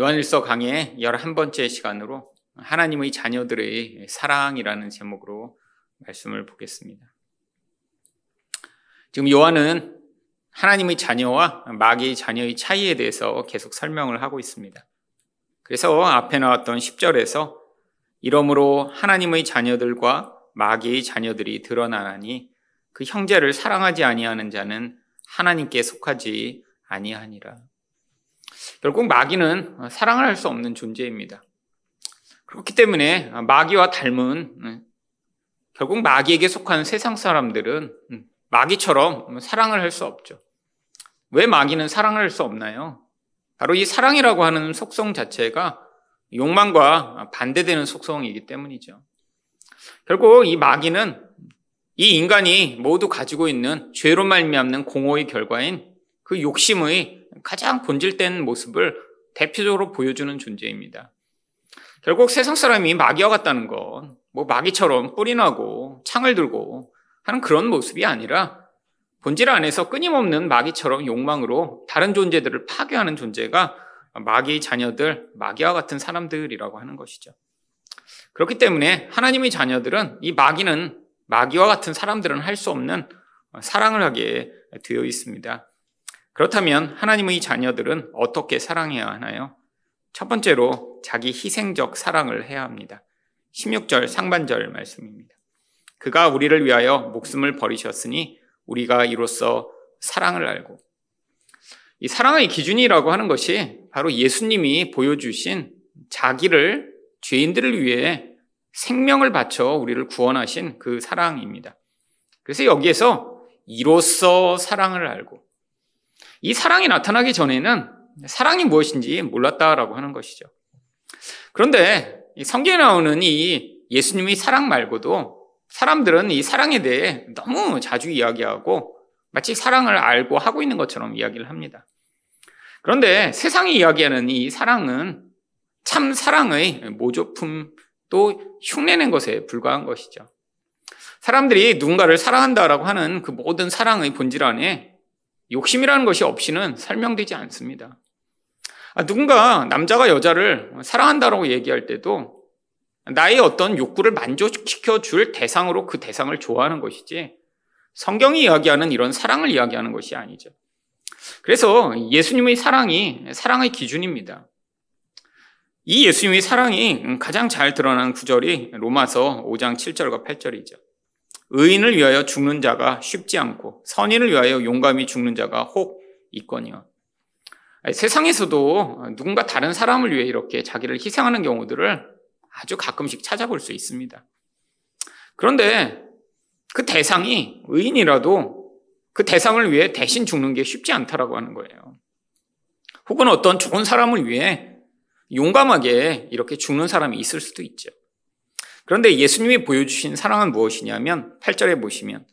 요한일서 강의 11번째 시간으로 하나님의 자녀들의 사랑이라는 제목으로 말씀을 보겠습니다. 지금 요한은 하나님의 자녀와 마귀의 자녀의 차이에 대해서 계속 설명을 하고 있습니다. 그래서 앞에 나왔던 10절에서 이러므로 하나님의 자녀들과 마귀의 자녀들이 드러나나니 그 형제를 사랑하지 아니하는 자는 하나님께 속하지 아니하니라. 결국 마귀는 사랑을 할 수 없는 존재입니다. 그렇기 때문에 마귀와 닮은 음, 결국 마귀에게 속한 세상 사람들은 음, 마귀처럼 사랑을 할 수 없죠. 왜 마귀는 사랑을 할 수 없나요? 바로 이 사랑이라고 하는 속성 자체가 욕망과 반대되는 속성이기 때문이죠. 결국 이 마귀는 이 인간이 모두 가지고 있는 죄로 말미암는 공허의 결과인 그 욕심의 가장 본질된 모습을 대표적으로 보여주는 존재입니다. 결국 세상 사람이 마귀와 같다는 건 뭐 마귀처럼 뿔이 나고 창을 들고 하는 그런 모습이 아니라 본질 안에서 끊임없는 마귀처럼 욕망으로 다른 존재들을 파괴하는 존재가 마귀의 자녀들, 마귀와 같은 사람들이라고 하는 것이죠. 그렇기 때문에 하나님의 자녀들은 이 마귀는 마귀와 같은 사람들은 할 수 없는 사랑을 하게 되어 있습니다. 그렇다면 하나님의 자녀들은 어떻게 사랑해야 하나요? 첫 번째로 자기 희생적 사랑을 해야 합니다. 16절 상반절 말씀입니다. 그가 우리를 위하여 목숨을 버리셨으니 우리가 이로써 사랑을 알고 이 사랑의 기준이라고 하는 것이 바로 예수님이 보여주신 자기를 죄인들을 위해 생명을 바쳐 우리를 구원하신 그 사랑입니다. 그래서 여기에서 이로써 사랑을 알고 이 사랑이 나타나기 전에는 사랑이 무엇인지 몰랐다라고 하는 것이죠. 그런데 성경에 나오는 이 예수님의 사랑 말고도 사람들은 이 사랑에 대해 너무 자주 이야기하고 마치 사랑을 알고 하고 있는 것처럼 이야기를 합니다. 그런데 세상이 이야기하는 이 사랑은 참 사랑의 모조품 또 흉내낸 것에 불과한 것이죠. 사람들이 누군가를 사랑한다라고 하는 그 모든 사랑의 본질 안에 욕심이라는 것이 없이는 설명되지 않습니다. 아, 누군가 남자가 여자를 사랑한다라고 얘기할 때도 나의 어떤 욕구를 만족시켜 줄 대상으로 그 대상을 좋아하는 것이지 성경이 이야기하는 이런 사랑을 이야기하는 것이 아니죠. 그래서 예수님의 사랑이 사랑의 기준입니다. 이 예수님의 사랑이 가장 잘 드러난 구절이 로마서 5장 7절과 8절이죠. 의인을 위하여 죽는 자가 쉽지 않고 선인을 위하여 용감히 죽는 자가 혹 있거니와 세상에서도 누군가 다른 사람을 위해 이렇게 자기를 희생하는 경우들을 아주 가끔씩 찾아볼 수 있습니다. 그런데 그 대상이 의인이라도 그 대상을 위해 대신 죽는 게 쉽지 않다라고 하는 거예요. 혹은 어떤 좋은 사람을 위해 용감하게 이렇게 죽는 사람이 있을 수도 있죠. 그런데 예수님이 보여주신 사랑은 무엇이냐면 8절에 보시면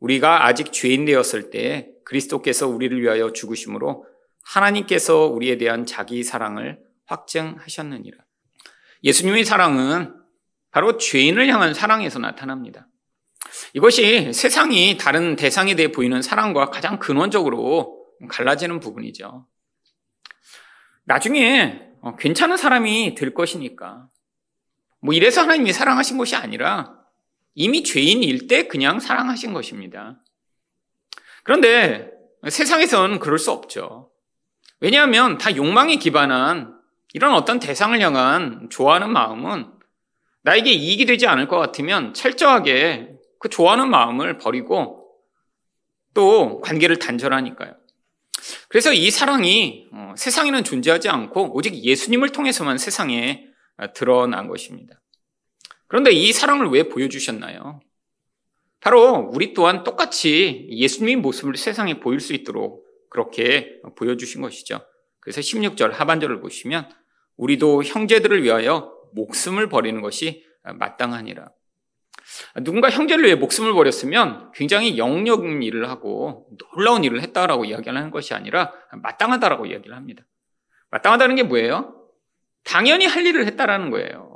우리가 아직 죄인 되었을 때 그리스도께서 우리를 위하여 죽으심으로 하나님께서 우리에 대한 자기 사랑을 확증하셨느니라. 예수님의 사랑은 바로 죄인을 향한 사랑에서 나타납니다. 이것이 세상이 다른 대상에 대해 보이는 사랑과 가장 근원적으로 갈라지는 부분이죠. 나중에 어, 괜찮은 사람이 될 것이니까. 뭐 이래서 하나님이 사랑하신 것이 아니라 이미 죄인일 때 그냥 사랑하신 것입니다. 그런데 세상에서는 그럴 수 없죠. 왜냐하면 다 욕망에 기반한 이런 어떤 대상을 향한 좋아하는 마음은 나에게 이익이 되지 않을 것 같으면 철저하게 그 좋아하는 마음을 버리고 또 관계를 단절하니까요. 그래서 이 사랑이 어, 세상에는 존재하지 않고 오직 예수님을 통해서만 세상에 드러난 것입니다. 그런데 이 사랑을 왜 보여주셨나요? 바로 우리 또한 똑같이 예수님의 모습을 세상에 보일 수 있도록 그렇게 보여주신 것이죠. 그래서 16절 하반절을 보시면 우리도 형제들을 위하여 목숨을 버리는 것이 마땅하니라. 누군가 형제를 위해 목숨을 버렸으면 굉장히 영역인 일을 하고 놀라운 일을 했다라고 이야기하는 것이 아니라 마땅하다라고 이야기를 합니다. 마땅하다는 게 뭐예요? 당연히 할 일을 했다라는 거예요.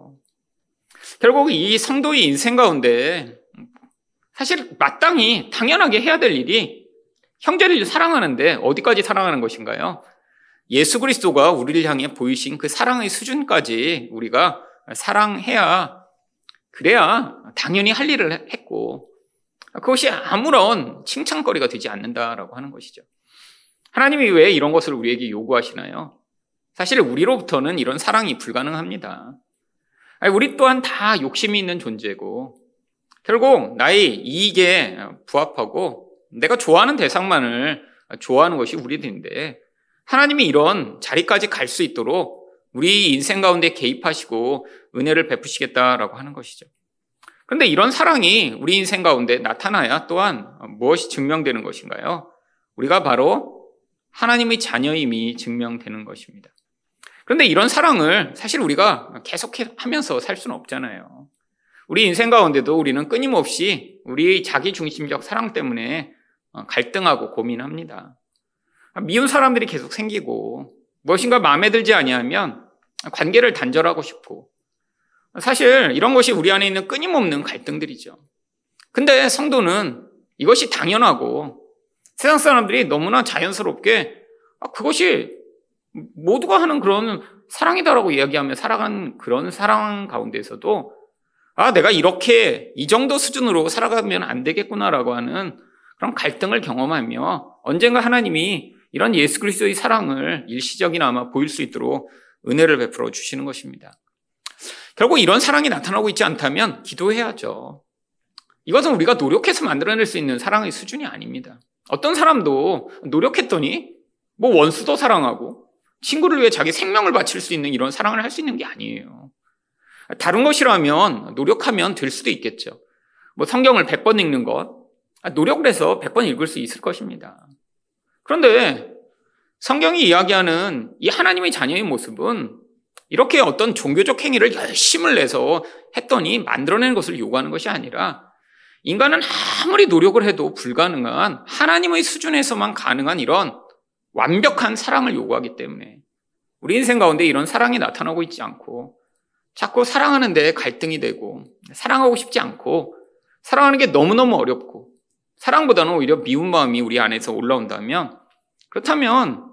결국 이 성도의 인생 가운데 사실 마땅히 당연하게 해야 될 일이 형제를 사랑하는데 어디까지 사랑하는 것인가요? 예수 그리스도가 우리를 향해 보이신 그 사랑의 수준까지 우리가 사랑해야 그래야 당연히 할 일을 했고 그것이 아무런 칭찬거리가 되지 않는다라고 하는 것이죠. 하나님이 왜 이런 것을 우리에게 요구하시나요? 사실 우리로부터는 이런 사랑이 불가능합니다. 우리 또한 다 욕심이 있는 존재고 결국 나의 이익에 부합하고 내가 좋아하는 대상만을 좋아하는 것이 우리들인데 하나님이 이런 자리까지 갈 수 있도록 우리 인생 가운데 개입하시고 은혜를 베푸시겠다라고 하는 것이죠. 그런데 이런 사랑이 우리 인생 가운데 나타나야 또한 무엇이 증명되는 것인가요? 우리가 바로 하나님의 자녀임이 증명되는 것입니다. 그런데 이런 사랑을 사실 우리가 계속하면서 살 수는 없잖아요. 우리 인생 가운데도 우리는 끊임없이 우리 자기 중심적 사랑 때문에 갈등하고 고민합니다. 미운 사람들이 계속 생기고 무엇인가 마음에 들지 아니하면 관계를 단절하고 싶고 사실 이런 것이 우리 안에 있는 끊임없는 갈등들이죠. 근데 성도는 이것이 당연하고 세상 사람들이 너무나 자연스럽게 아, 그것이 모두가 하는 그런 사랑이다라고 이야기하며 살아가는 그런 사랑 가운데서도 아, 내가 이렇게 이 정도 수준으로 살아가면 안 되겠구나라고 하는 그런 갈등을 경험하며 언젠가 하나님이 이런 예수 그리스도의 사랑을 일시적이나마 보일 수 있도록 은혜를 베풀어 주시는 것입니다. 결국 이런 사랑이 나타나고 있지 않다면 기도해야죠. 이것은 우리가 노력해서 만들어낼 수 있는 사랑의 수준이 아닙니다. 어떤 사람도 노력했더니 뭐 원수도 사랑하고 친구를 위해 자기 생명을 바칠 수 있는 이런 사랑을 할 수 있는 게 아니에요. 다른 것이라면 노력하면 될 수도 있겠죠. 뭐 성경을 100번 읽는 것, 노력을 해서 100번 읽을 수 있을 것입니다. 그런데 성경이 이야기하는 이 하나님의 자녀의 모습은 이렇게 어떤 종교적 행위를 열심을 내서 했더니 만들어내는 것을 요구하는 것이 아니라 인간은 아무리 노력을 해도 불가능한 하나님의 수준에서만 가능한 이런 완벽한 사랑을 요구하기 때문에 우리 인생 가운데 이런 사랑이 나타나고 있지 않고 자꾸 사랑하는데 갈등이 되고 사랑하고 싶지 않고 사랑하는 게 너무너무 어렵고 사랑보다는 오히려 미운 마음이 우리 안에서 올라온다면 그렇다면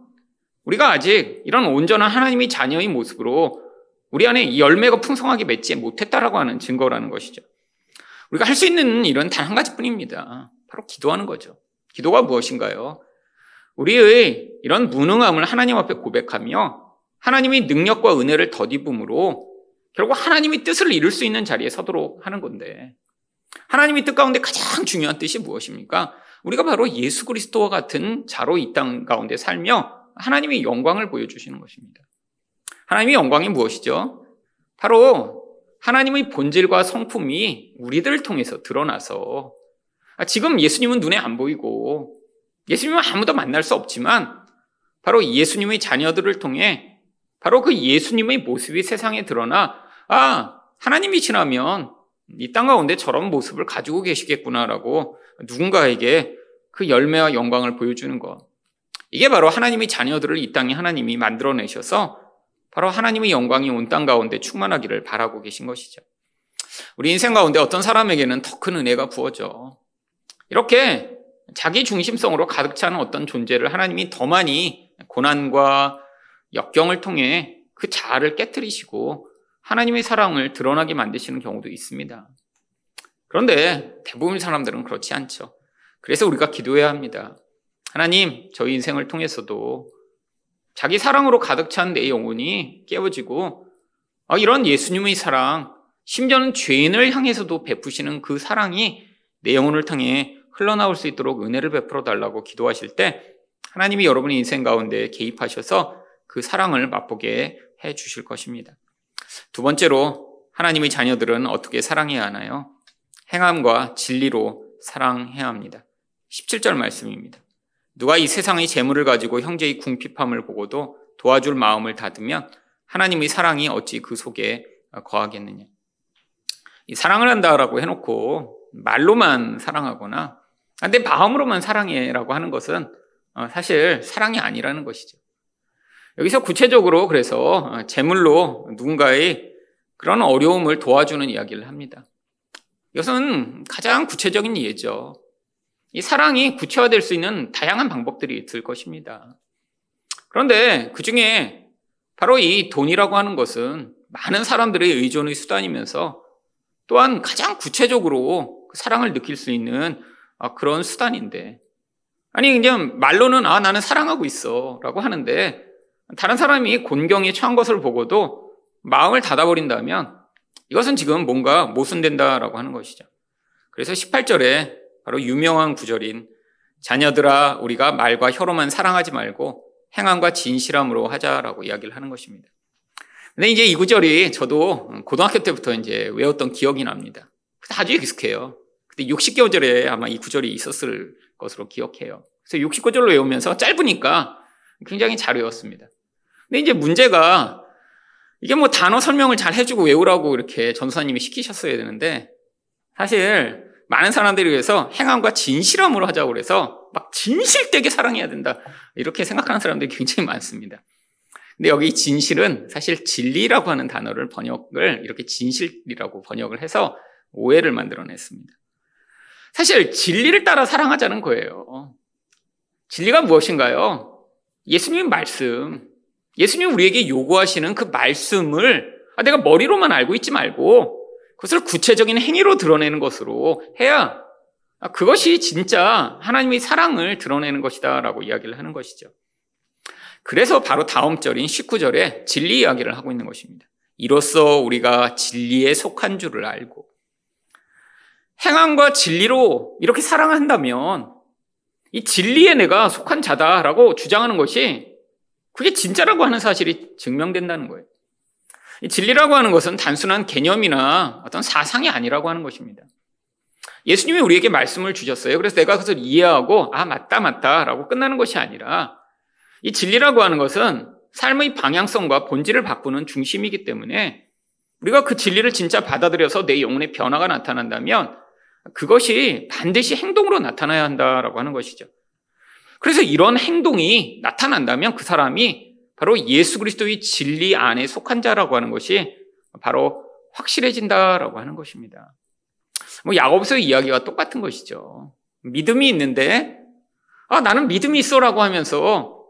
우리가 아직 이런 온전한 하나님의 자녀의 모습으로 우리 안에 이 열매가 풍성하게 맺지 못했다라고 하는 증거라는 것이죠. 우리가 할 수 있는 일은 단 한 가지뿐입니다. 바로 기도하는 거죠. 기도가 무엇인가요? 우리의 이런 무능함을 하나님 앞에 고백하며 하나님의 능력과 은혜를 덧입음으로 결국 하나님의 뜻을 이룰 수 있는 자리에 서도록 하는 건데 하나님의 뜻 가운데 가장 중요한 뜻이 무엇입니까? 우리가 바로 예수 그리스도와 같은 자로 이 땅 가운데 살며 하나님의 영광을 보여주시는 것입니다. 하나님의 영광이 무엇이죠? 바로 하나님의 본질과 성품이 우리들을 통해서 드러나서 아, 지금 예수님은 눈에 안 보이고 예수님은 아무도 만날 수 없지만 바로 예수님의 자녀들을 통해 바로 그 예수님의 모습이 세상에 드러나 아 하나님이 지나면 이 땅 가운데 저런 모습을 가지고 계시겠구나라고 누군가에게 그 열매와 영광을 보여주는 것. 이게 바로 하나님의 자녀들을 이 땅에 하나님이 만들어내셔서 바로 하나님의 영광이 온 땅 가운데 충만하기를 바라고 계신 것이죠. 우리 인생 가운데 어떤 사람에게는 더 큰 은혜가 부어져. 이렇게 자기 중심성으로 가득 차는 어떤 존재를 하나님이 더 많이 고난과 역경을 통해 그 자아를 깨뜨리시고 하나님의 사랑을 드러나게 만드시는 경우도 있습니다. 그런데 대부분 사람들은 그렇지 않죠. 그래서 우리가 기도해야 합니다. 하나님, 저희 인생을 통해서도 자기 사랑으로 가득 찬 내 영혼이 깨워지고 아, 이런 예수님의 사랑, 심지어는 죄인을 향해서도 베푸시는 그 사랑이 내 영혼을 통해 흘러나올 수 있도록 은혜를 베풀어 달라고 기도하실 때 하나님이 여러분의 인생 가운데 개입하셔서 그 사랑을 맛보게 해 주실 것입니다. 두 번째로 하나님의 자녀들은 어떻게 사랑해야 하나요? 행함과 진리로 사랑해야 합니다. 17절 말씀입니다. 누가 이 세상의 재물을 가지고 형제의 궁핍함을 보고도 도와줄 마음을 닫으면 하나님의 사랑이 어찌 그 속에 거하겠느냐. 이 사랑을 한다라고 해놓고 말로만 사랑하거나 내 마음으로만 사랑해라고 하는 것은 어, 사실 사랑이 아니라는 것이죠. 여기서 구체적으로 그래서 재물로 누군가의 그런 어려움을 도와주는 이야기를 합니다. 이것은 가장 구체적인 예죠. 이 사랑이 구체화될 수 있는 다양한 방법들이 있을 것입니다. 그런데 그 중에 바로 이 돈이라고 하는 것은 많은 사람들의 의존의 수단이면서 또한 가장 구체적으로 그 사랑을 느낄 수 있는 아, 그런 수단인데 아니 그냥 말로는 아 나는 사랑하고 있어 라고 하는데 다른 사람이 곤경에 처한 것을 보고도 마음을 닫아버린다면 이것은 지금 뭔가 모순된다라고 하는 것이죠. 그래서 18절에 바로 유명한 구절인 자녀들아 우리가 말과 혀로만 사랑하지 말고 행함과 진실함으로 하자라고 이야기를 하는 것입니다. 근데 이제 이 구절이 저도 고등학교 때부터 이제 외웠던 기억이 납니다. 아주 익숙해요. 근데 60개월절에 아마 이 구절이 있었을 것으로 기억해요. 그래서 69절로 외우면서 짧으니까 굉장히 잘 외웠습니다. 근데 이제 문제가 이게 뭐 단어 설명을 잘 해주고 외우라고 이렇게 전사님이 시키셨어야 되는데 사실 많은 사람들이 위해서 행함과 진실함으로 하자고 그래서 막 진실되게 사랑해야 된다. 이렇게 생각하는 사람들이 굉장히 많습니다. 근데 여기 진실은 사실 진리라고 하는 단어를 번역을 이렇게 진실이라고 번역을 해서 오해를 만들어냈습니다. 사실 진리를 따라 사랑하자는 거예요. 진리가 무엇인가요? 예수님 말씀. 예수님 우리에게 요구하시는 그 말씀을 아, 내가 머리로만 알고 있지 말고 그것을 구체적인 행위로 드러내는 것으로 해야 아, 그것이 진짜 하나님의 사랑을 드러내는 것이다라고 이야기를 하는 것이죠. 그래서 바로 다음 절인 19절에 진리 이야기를 하고 있는 것입니다. 이로써 우리가 진리에 속한 줄을 알고 행함과 진리로 이렇게 사랑한다면 이 진리에 내가 속한 자다라고 주장하는 것이 그게 진짜라고 하는 사실이 증명된다는 거예요. 이 진리라고 하는 것은 단순한 개념이나 어떤 사상이 아니라고 하는 것입니다. 예수님이 우리에게 말씀을 주셨어요. 그래서 내가 그것을 이해하고 아 맞다 맞다라고 끝나는 것이 아니라 이 진리라고 하는 것은 삶의 방향성과 본질을 바꾸는 중심이기 때문에 우리가 그 진리를 진짜 받아들여서 내 영혼의 변화가 나타난다면 그것이 반드시 행동으로 나타나야 한다라고 하는 것이죠. 그래서 이런 행동이 나타난다면 그 사람이 바로 예수 그리스도의 진리 안에 속한 자라고 하는 것이 바로 확실해진다라고 하는 것입니다. 뭐 야고보서 이야기가 똑같은 것이죠. 믿음이 있는데 아 나는 믿음이 있어라고 하면서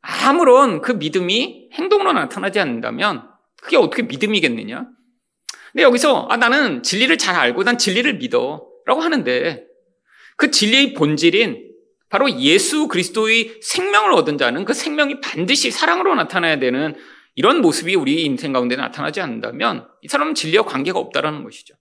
아무런 그 믿음이 행동으로 나타나지 않는다면 그게 어떻게 믿음이겠느냐? 근데 여기서 아 나는 진리를 잘 알고 난 진리를 믿어. 라고 하는데 그 진리의 본질인 바로 예수 그리스도의 생명을 얻은 자는 그 생명이 반드시 사랑으로 나타나야 되는 이런 모습이 우리 인생 가운데 나타나지 않는다면 이 사람은 진리와 관계가 없다라는 것이죠.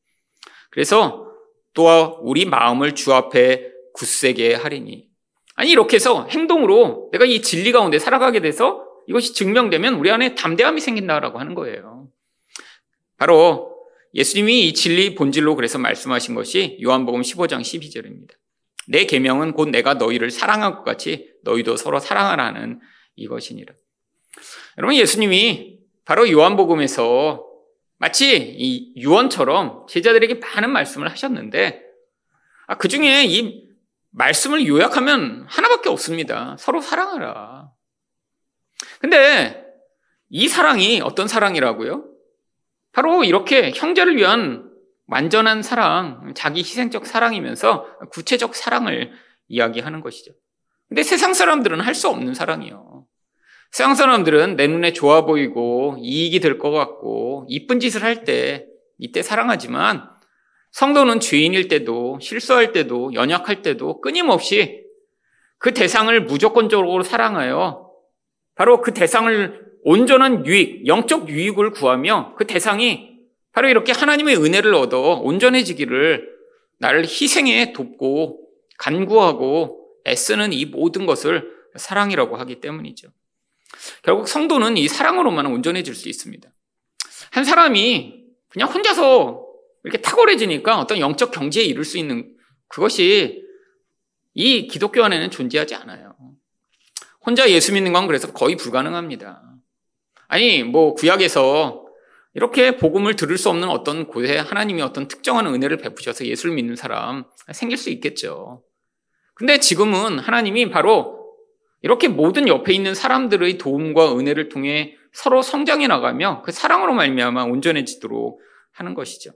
그래서 또 우리 마음을 주 앞에 굳세게 하리니 아니 이렇게 해서 행동으로 내가 이 진리 가운데 살아가게 돼서 이것이 증명되면 우리 안에 담대함이 생긴다라고 하는 거예요. 바로 예수님이 이 진리 본질로 그래서 말씀하신 것이 요한복음 15장 12절입니다. 내 계명은 곧 내가 너희를 사랑한 것 같이 너희도 서로 사랑하라는 이것이니라. 여러분 예수님이 바로 요한복음에서 마치 이 유언처럼 제자들에게 많은 말씀을 하셨는데 아, 그 중에 이 말씀을 요약하면 하나밖에 없습니다. 서로 사랑하라. 근데 이 사랑이 어떤 사랑이라고요? 바로 이렇게 형제를 위한 완전한 사랑, 자기 희생적 사랑이면서 구체적 사랑을 이야기하는 것이죠. 근데 세상 사람들은 할 수 없는 사랑이요. 세상 사람들은 내 눈에 좋아 보이고 이익이 될 것 같고 이쁜 짓을 할 때 이때 사랑하지만 성도는 죄인일 때도 실수할 때도 연약할 때도 끊임없이 그 대상을 무조건적으로 사랑하여 바로 그 대상을 온전한 유익, 영적 유익을 구하며 그 대상이 바로 이렇게 하나님의 은혜를 얻어 온전해지기를 나를 희생해 돕고 간구하고 애쓰는 이 모든 것을 사랑이라고 하기 때문이죠. 결국 성도는 이 사랑으로만 온전해질 수 있습니다. 한 사람이 그냥 혼자서 이렇게 탁월해지니까 어떤 영적 경지에 이룰 수 있는 그것이 이 기독교 안에는 존재하지 않아요. 혼자 예수 믿는 건 그래서 거의 불가능합니다. 아니, 뭐, 구약에서 이렇게 복음을 들을 수 없는 어떤 곳에 하나님이 어떤 특정한 은혜를 베푸셔서 예수를 믿는 사람 생길 수 있겠죠. 근데 지금은 하나님이 바로 이렇게 모든 옆에 있는 사람들의 도움과 은혜를 통해 서로 성장해 나가며 그 사랑으로 말미암아 온전해지도록 하는 것이죠.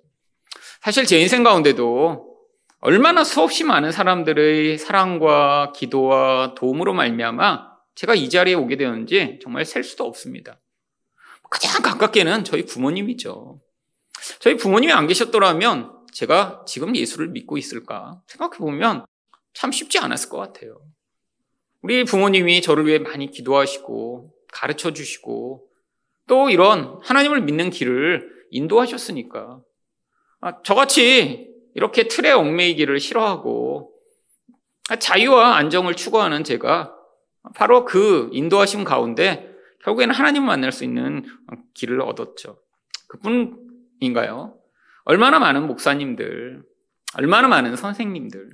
사실 제 인생 가운데도 얼마나 수없이 많은 사람들의 사랑과 기도와 도움으로 말미암아 제가 이 자리에 오게 되었는지 정말 셀 수도 없습니다. 가장 가깝게는 저희 부모님이죠. 저희 부모님이 안 계셨더라면 제가 지금 예수를 믿고 있을까 생각해 보면 참 쉽지 않았을 것 같아요. 우리 부모님이 저를 위해 많이 기도하시고 가르쳐 주시고 또 이런 하나님을 믿는 길을 인도하셨으니까 아, 저같이 이렇게 틀에 얽매이기를 싫어하고 자유와 안정을 추구하는 제가 바로 그 인도하심 가운데 결국에는 하나님을 만날 수 있는 길을 얻었죠. 그뿐인가요? 얼마나 많은 목사님들, 얼마나 많은 선생님들,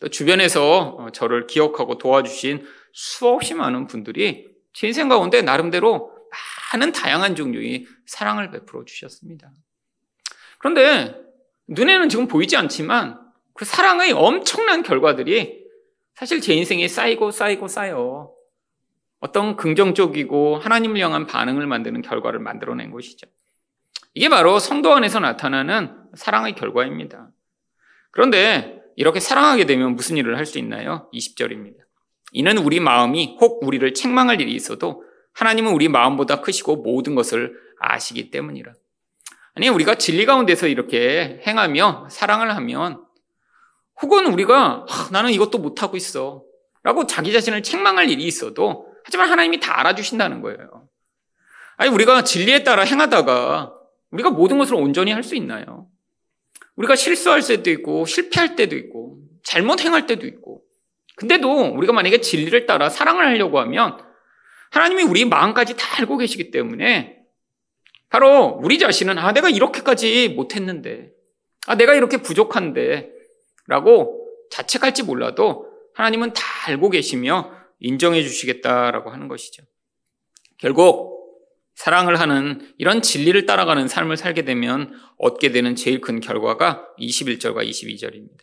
또 주변에서 저를 기억하고 도와주신 수없이 많은 분들이 제 인생 가운데 나름대로 많은 다양한 종류의 사랑을 베풀어 주셨습니다. 그런데 눈에는 지금 보이지 않지만 그 사랑의 엄청난 결과들이 사실 제 인생에 쌓이고 쌓이고 쌓여 어떤 긍정적이고 하나님을 향한 반응을 만드는 결과를 만들어낸 것이죠. 이게 바로 성도 안에서 나타나는 사랑의 결과입니다. 그런데 이렇게 사랑하게 되면 무슨 일을 할 수 있나요? 20절입니다. 이는 우리 마음이 혹 우리를 책망할 일이 있어도 하나님은 우리 마음보다 크시고 모든 것을 아시기 때문이라. 아니, 우리가 진리 가운데서 이렇게 행하며 사랑을 하면 혹은 우리가 아, 나는 이것도 못하고 있어. 라고 자기 자신을 책망할 일이 있어도 하지만 하나님이 다 알아주신다는 거예요. 아니, 우리가 진리에 따라 행하다가 우리가 모든 것을 온전히 할 수 있나요? 우리가 실수할 때도 있고, 실패할 때도 있고, 잘못 행할 때도 있고. 근데도 우리가 만약에 진리를 따라 사랑을 하려고 하면 하나님이 우리 마음까지 다 알고 계시기 때문에 바로 우리 자신은 아, 내가 이렇게까지 못했는데, 아, 내가 이렇게 부족한데, 라고 자책할지 몰라도 하나님은 다 알고 계시며 인정해 주시겠다라고 하는 것이죠. 결국 사랑을 하는 이런 진리를 따라가는 삶을 살게 되면 얻게 되는 제일 큰 결과가 21절과 22절입니다.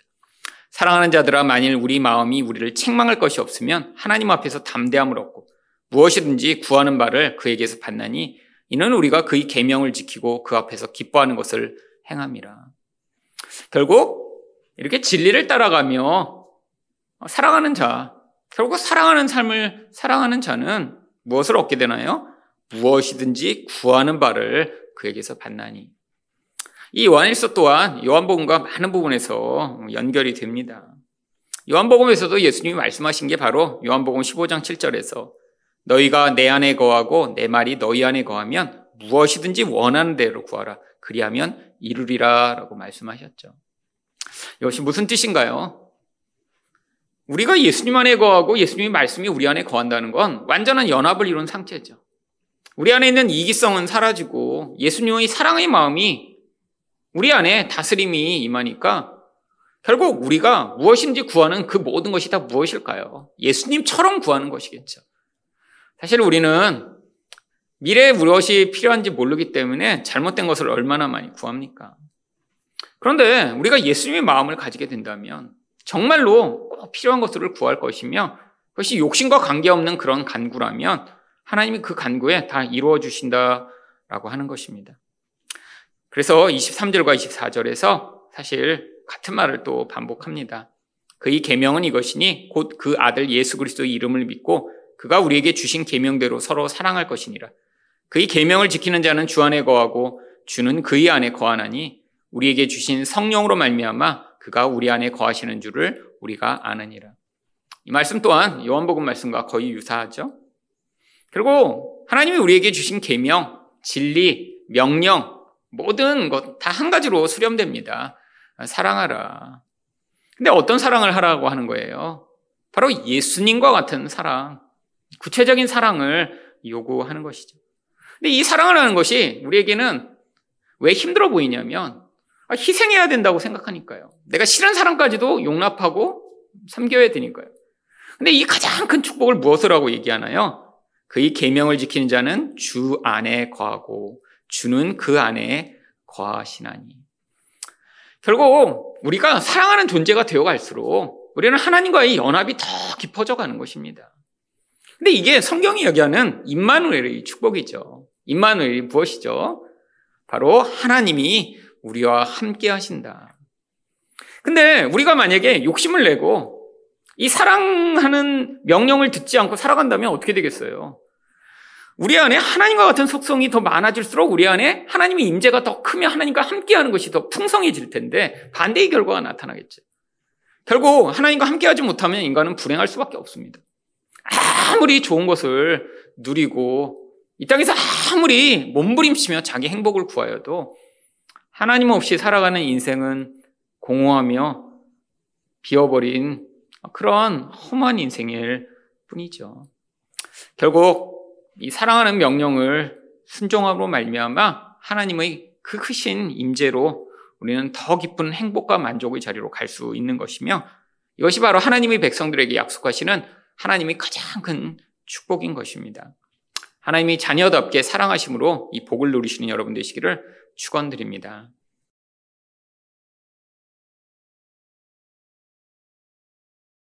사랑하는 자들아 만일 우리 마음이 우리를 책망할 것이 없으면 하나님 앞에서 담대함을 얻고 무엇이든지 구하는 바를 그에게서 받나니 이는 우리가 그의 계명을 지키고 그 앞에서 기뻐하는 것을 행함이라. 결국 이렇게 진리를 따라가며 사랑하는 자, 결국 사랑하는 삶을 사랑하는 자는 무엇을 얻게 되나요? 무엇이든지 구하는 바를 그에게서 받나니. 이 요한일서 또한 요한복음과 많은 부분에서 연결이 됩니다. 요한복음에서도 예수님이 말씀하신 게 바로 요한복음 15장 7절에서 너희가 내 안에 거하고 내 말이 너희 안에 거하면 무엇이든지 원하는 대로 구하라. 그리하면 이루리라 라고 말씀하셨죠. 이것이 무슨 뜻인가요? 우리가 예수님 안에 거하고 예수님의 말씀이 우리 안에 거한다는 건 완전한 연합을 이룬 상태죠. 우리 안에 있는 이기성은 사라지고 예수님의 사랑의 마음이 우리 안에 다스림이 임하니까 결국 우리가 무엇인지 구하는 그 모든 것이 다 무엇일까요? 예수님처럼 구하는 것이겠죠. 사실 우리는 미래에 무엇이 필요한지 모르기 때문에 잘못된 것을 얼마나 많이 구합니까? 그런데 우리가 예수님의 마음을 가지게 된다면 정말로 꼭 필요한 것들을 구할 것이며 그것이 욕심과 관계없는 그런 간구라면 하나님이 그 간구에 다 이루어 주신다라고 하는 것입니다. 그래서 23절과 24절에서 사실 같은 말을 또 반복합니다. 그의 계명은 이것이니 곧 그 아들 예수 그리스도의 이름을 믿고 그가 우리에게 주신 계명대로 서로 사랑할 것이니라. 그의 계명을 지키는 자는 주 안에 거하고 주는 그의 안에 거하나니 우리에게 주신 성령으로 말미암아 그가 우리 안에 거하시는 줄을 우리가 아느니라. 이 말씀 또한 요한복음 말씀과 거의 유사하죠. 그리고 하나님이 우리에게 주신 계명, 진리, 명령 모든 것 다 한 가지로 수렴됩니다. 사랑하라. 근데 어떤 사랑을 하라고 하는 거예요? 바로 예수님과 같은 사랑. 구체적인 사랑을 요구하는 것이죠. 근데 이 사랑을 하는 것이 우리에게는 왜 힘들어 보이냐면 아, 희생해야 된다고 생각하니까요. 내가 싫은 사람까지도 용납하고 섬겨야 되니까요. 근데 이 가장 큰 축복을 무엇을 하고 얘기하나요? 그의 계명을 지키는 자는 주 안에 거하고 주는 그 안에 거하시나니. 결국 우리가 사랑하는 존재가 되어 갈수록 우리는 하나님과의 연합이 더 깊어져 가는 것입니다. 근데 이게 성경이 이야기하는 임마누엘의 축복이죠. 임마누엘이 무엇이죠? 바로 하나님이 우리와 함께 하신다. 근데 우리가 만약에 욕심을 내고 이 사랑하는 명령을 듣지 않고 살아간다면 어떻게 되겠어요? 우리 안에 하나님과 같은 속성이 더 많아질수록 우리 안에 하나님의 임재가 더 크며 하나님과 함께하는 것이 더 풍성해질 텐데 반대의 결과가 나타나겠죠. 결국 하나님과 함께하지 못하면 인간은 불행할 수밖에 없습니다. 아무리 좋은 것을 누리고 이 땅에서 아무리 몸부림치며 자기 행복을 구하여도 하나님 없이 살아가는 인생은 공허하며 비어버린 그런 험한 인생일 뿐이죠. 결국 이 사랑하는 명령을 순종함으로 말미암아 하나님의 그 크신 임재로 우리는 더 깊은 행복과 만족의 자리로 갈 수 있는 것이며 이것이 바로 하나님의 백성들에게 약속하시는 하나님의 가장 큰 축복인 것입니다. 하나님이 자녀답게 사랑하심으로 이 복을 누리시는 여러분 되시기를 축원드립니다.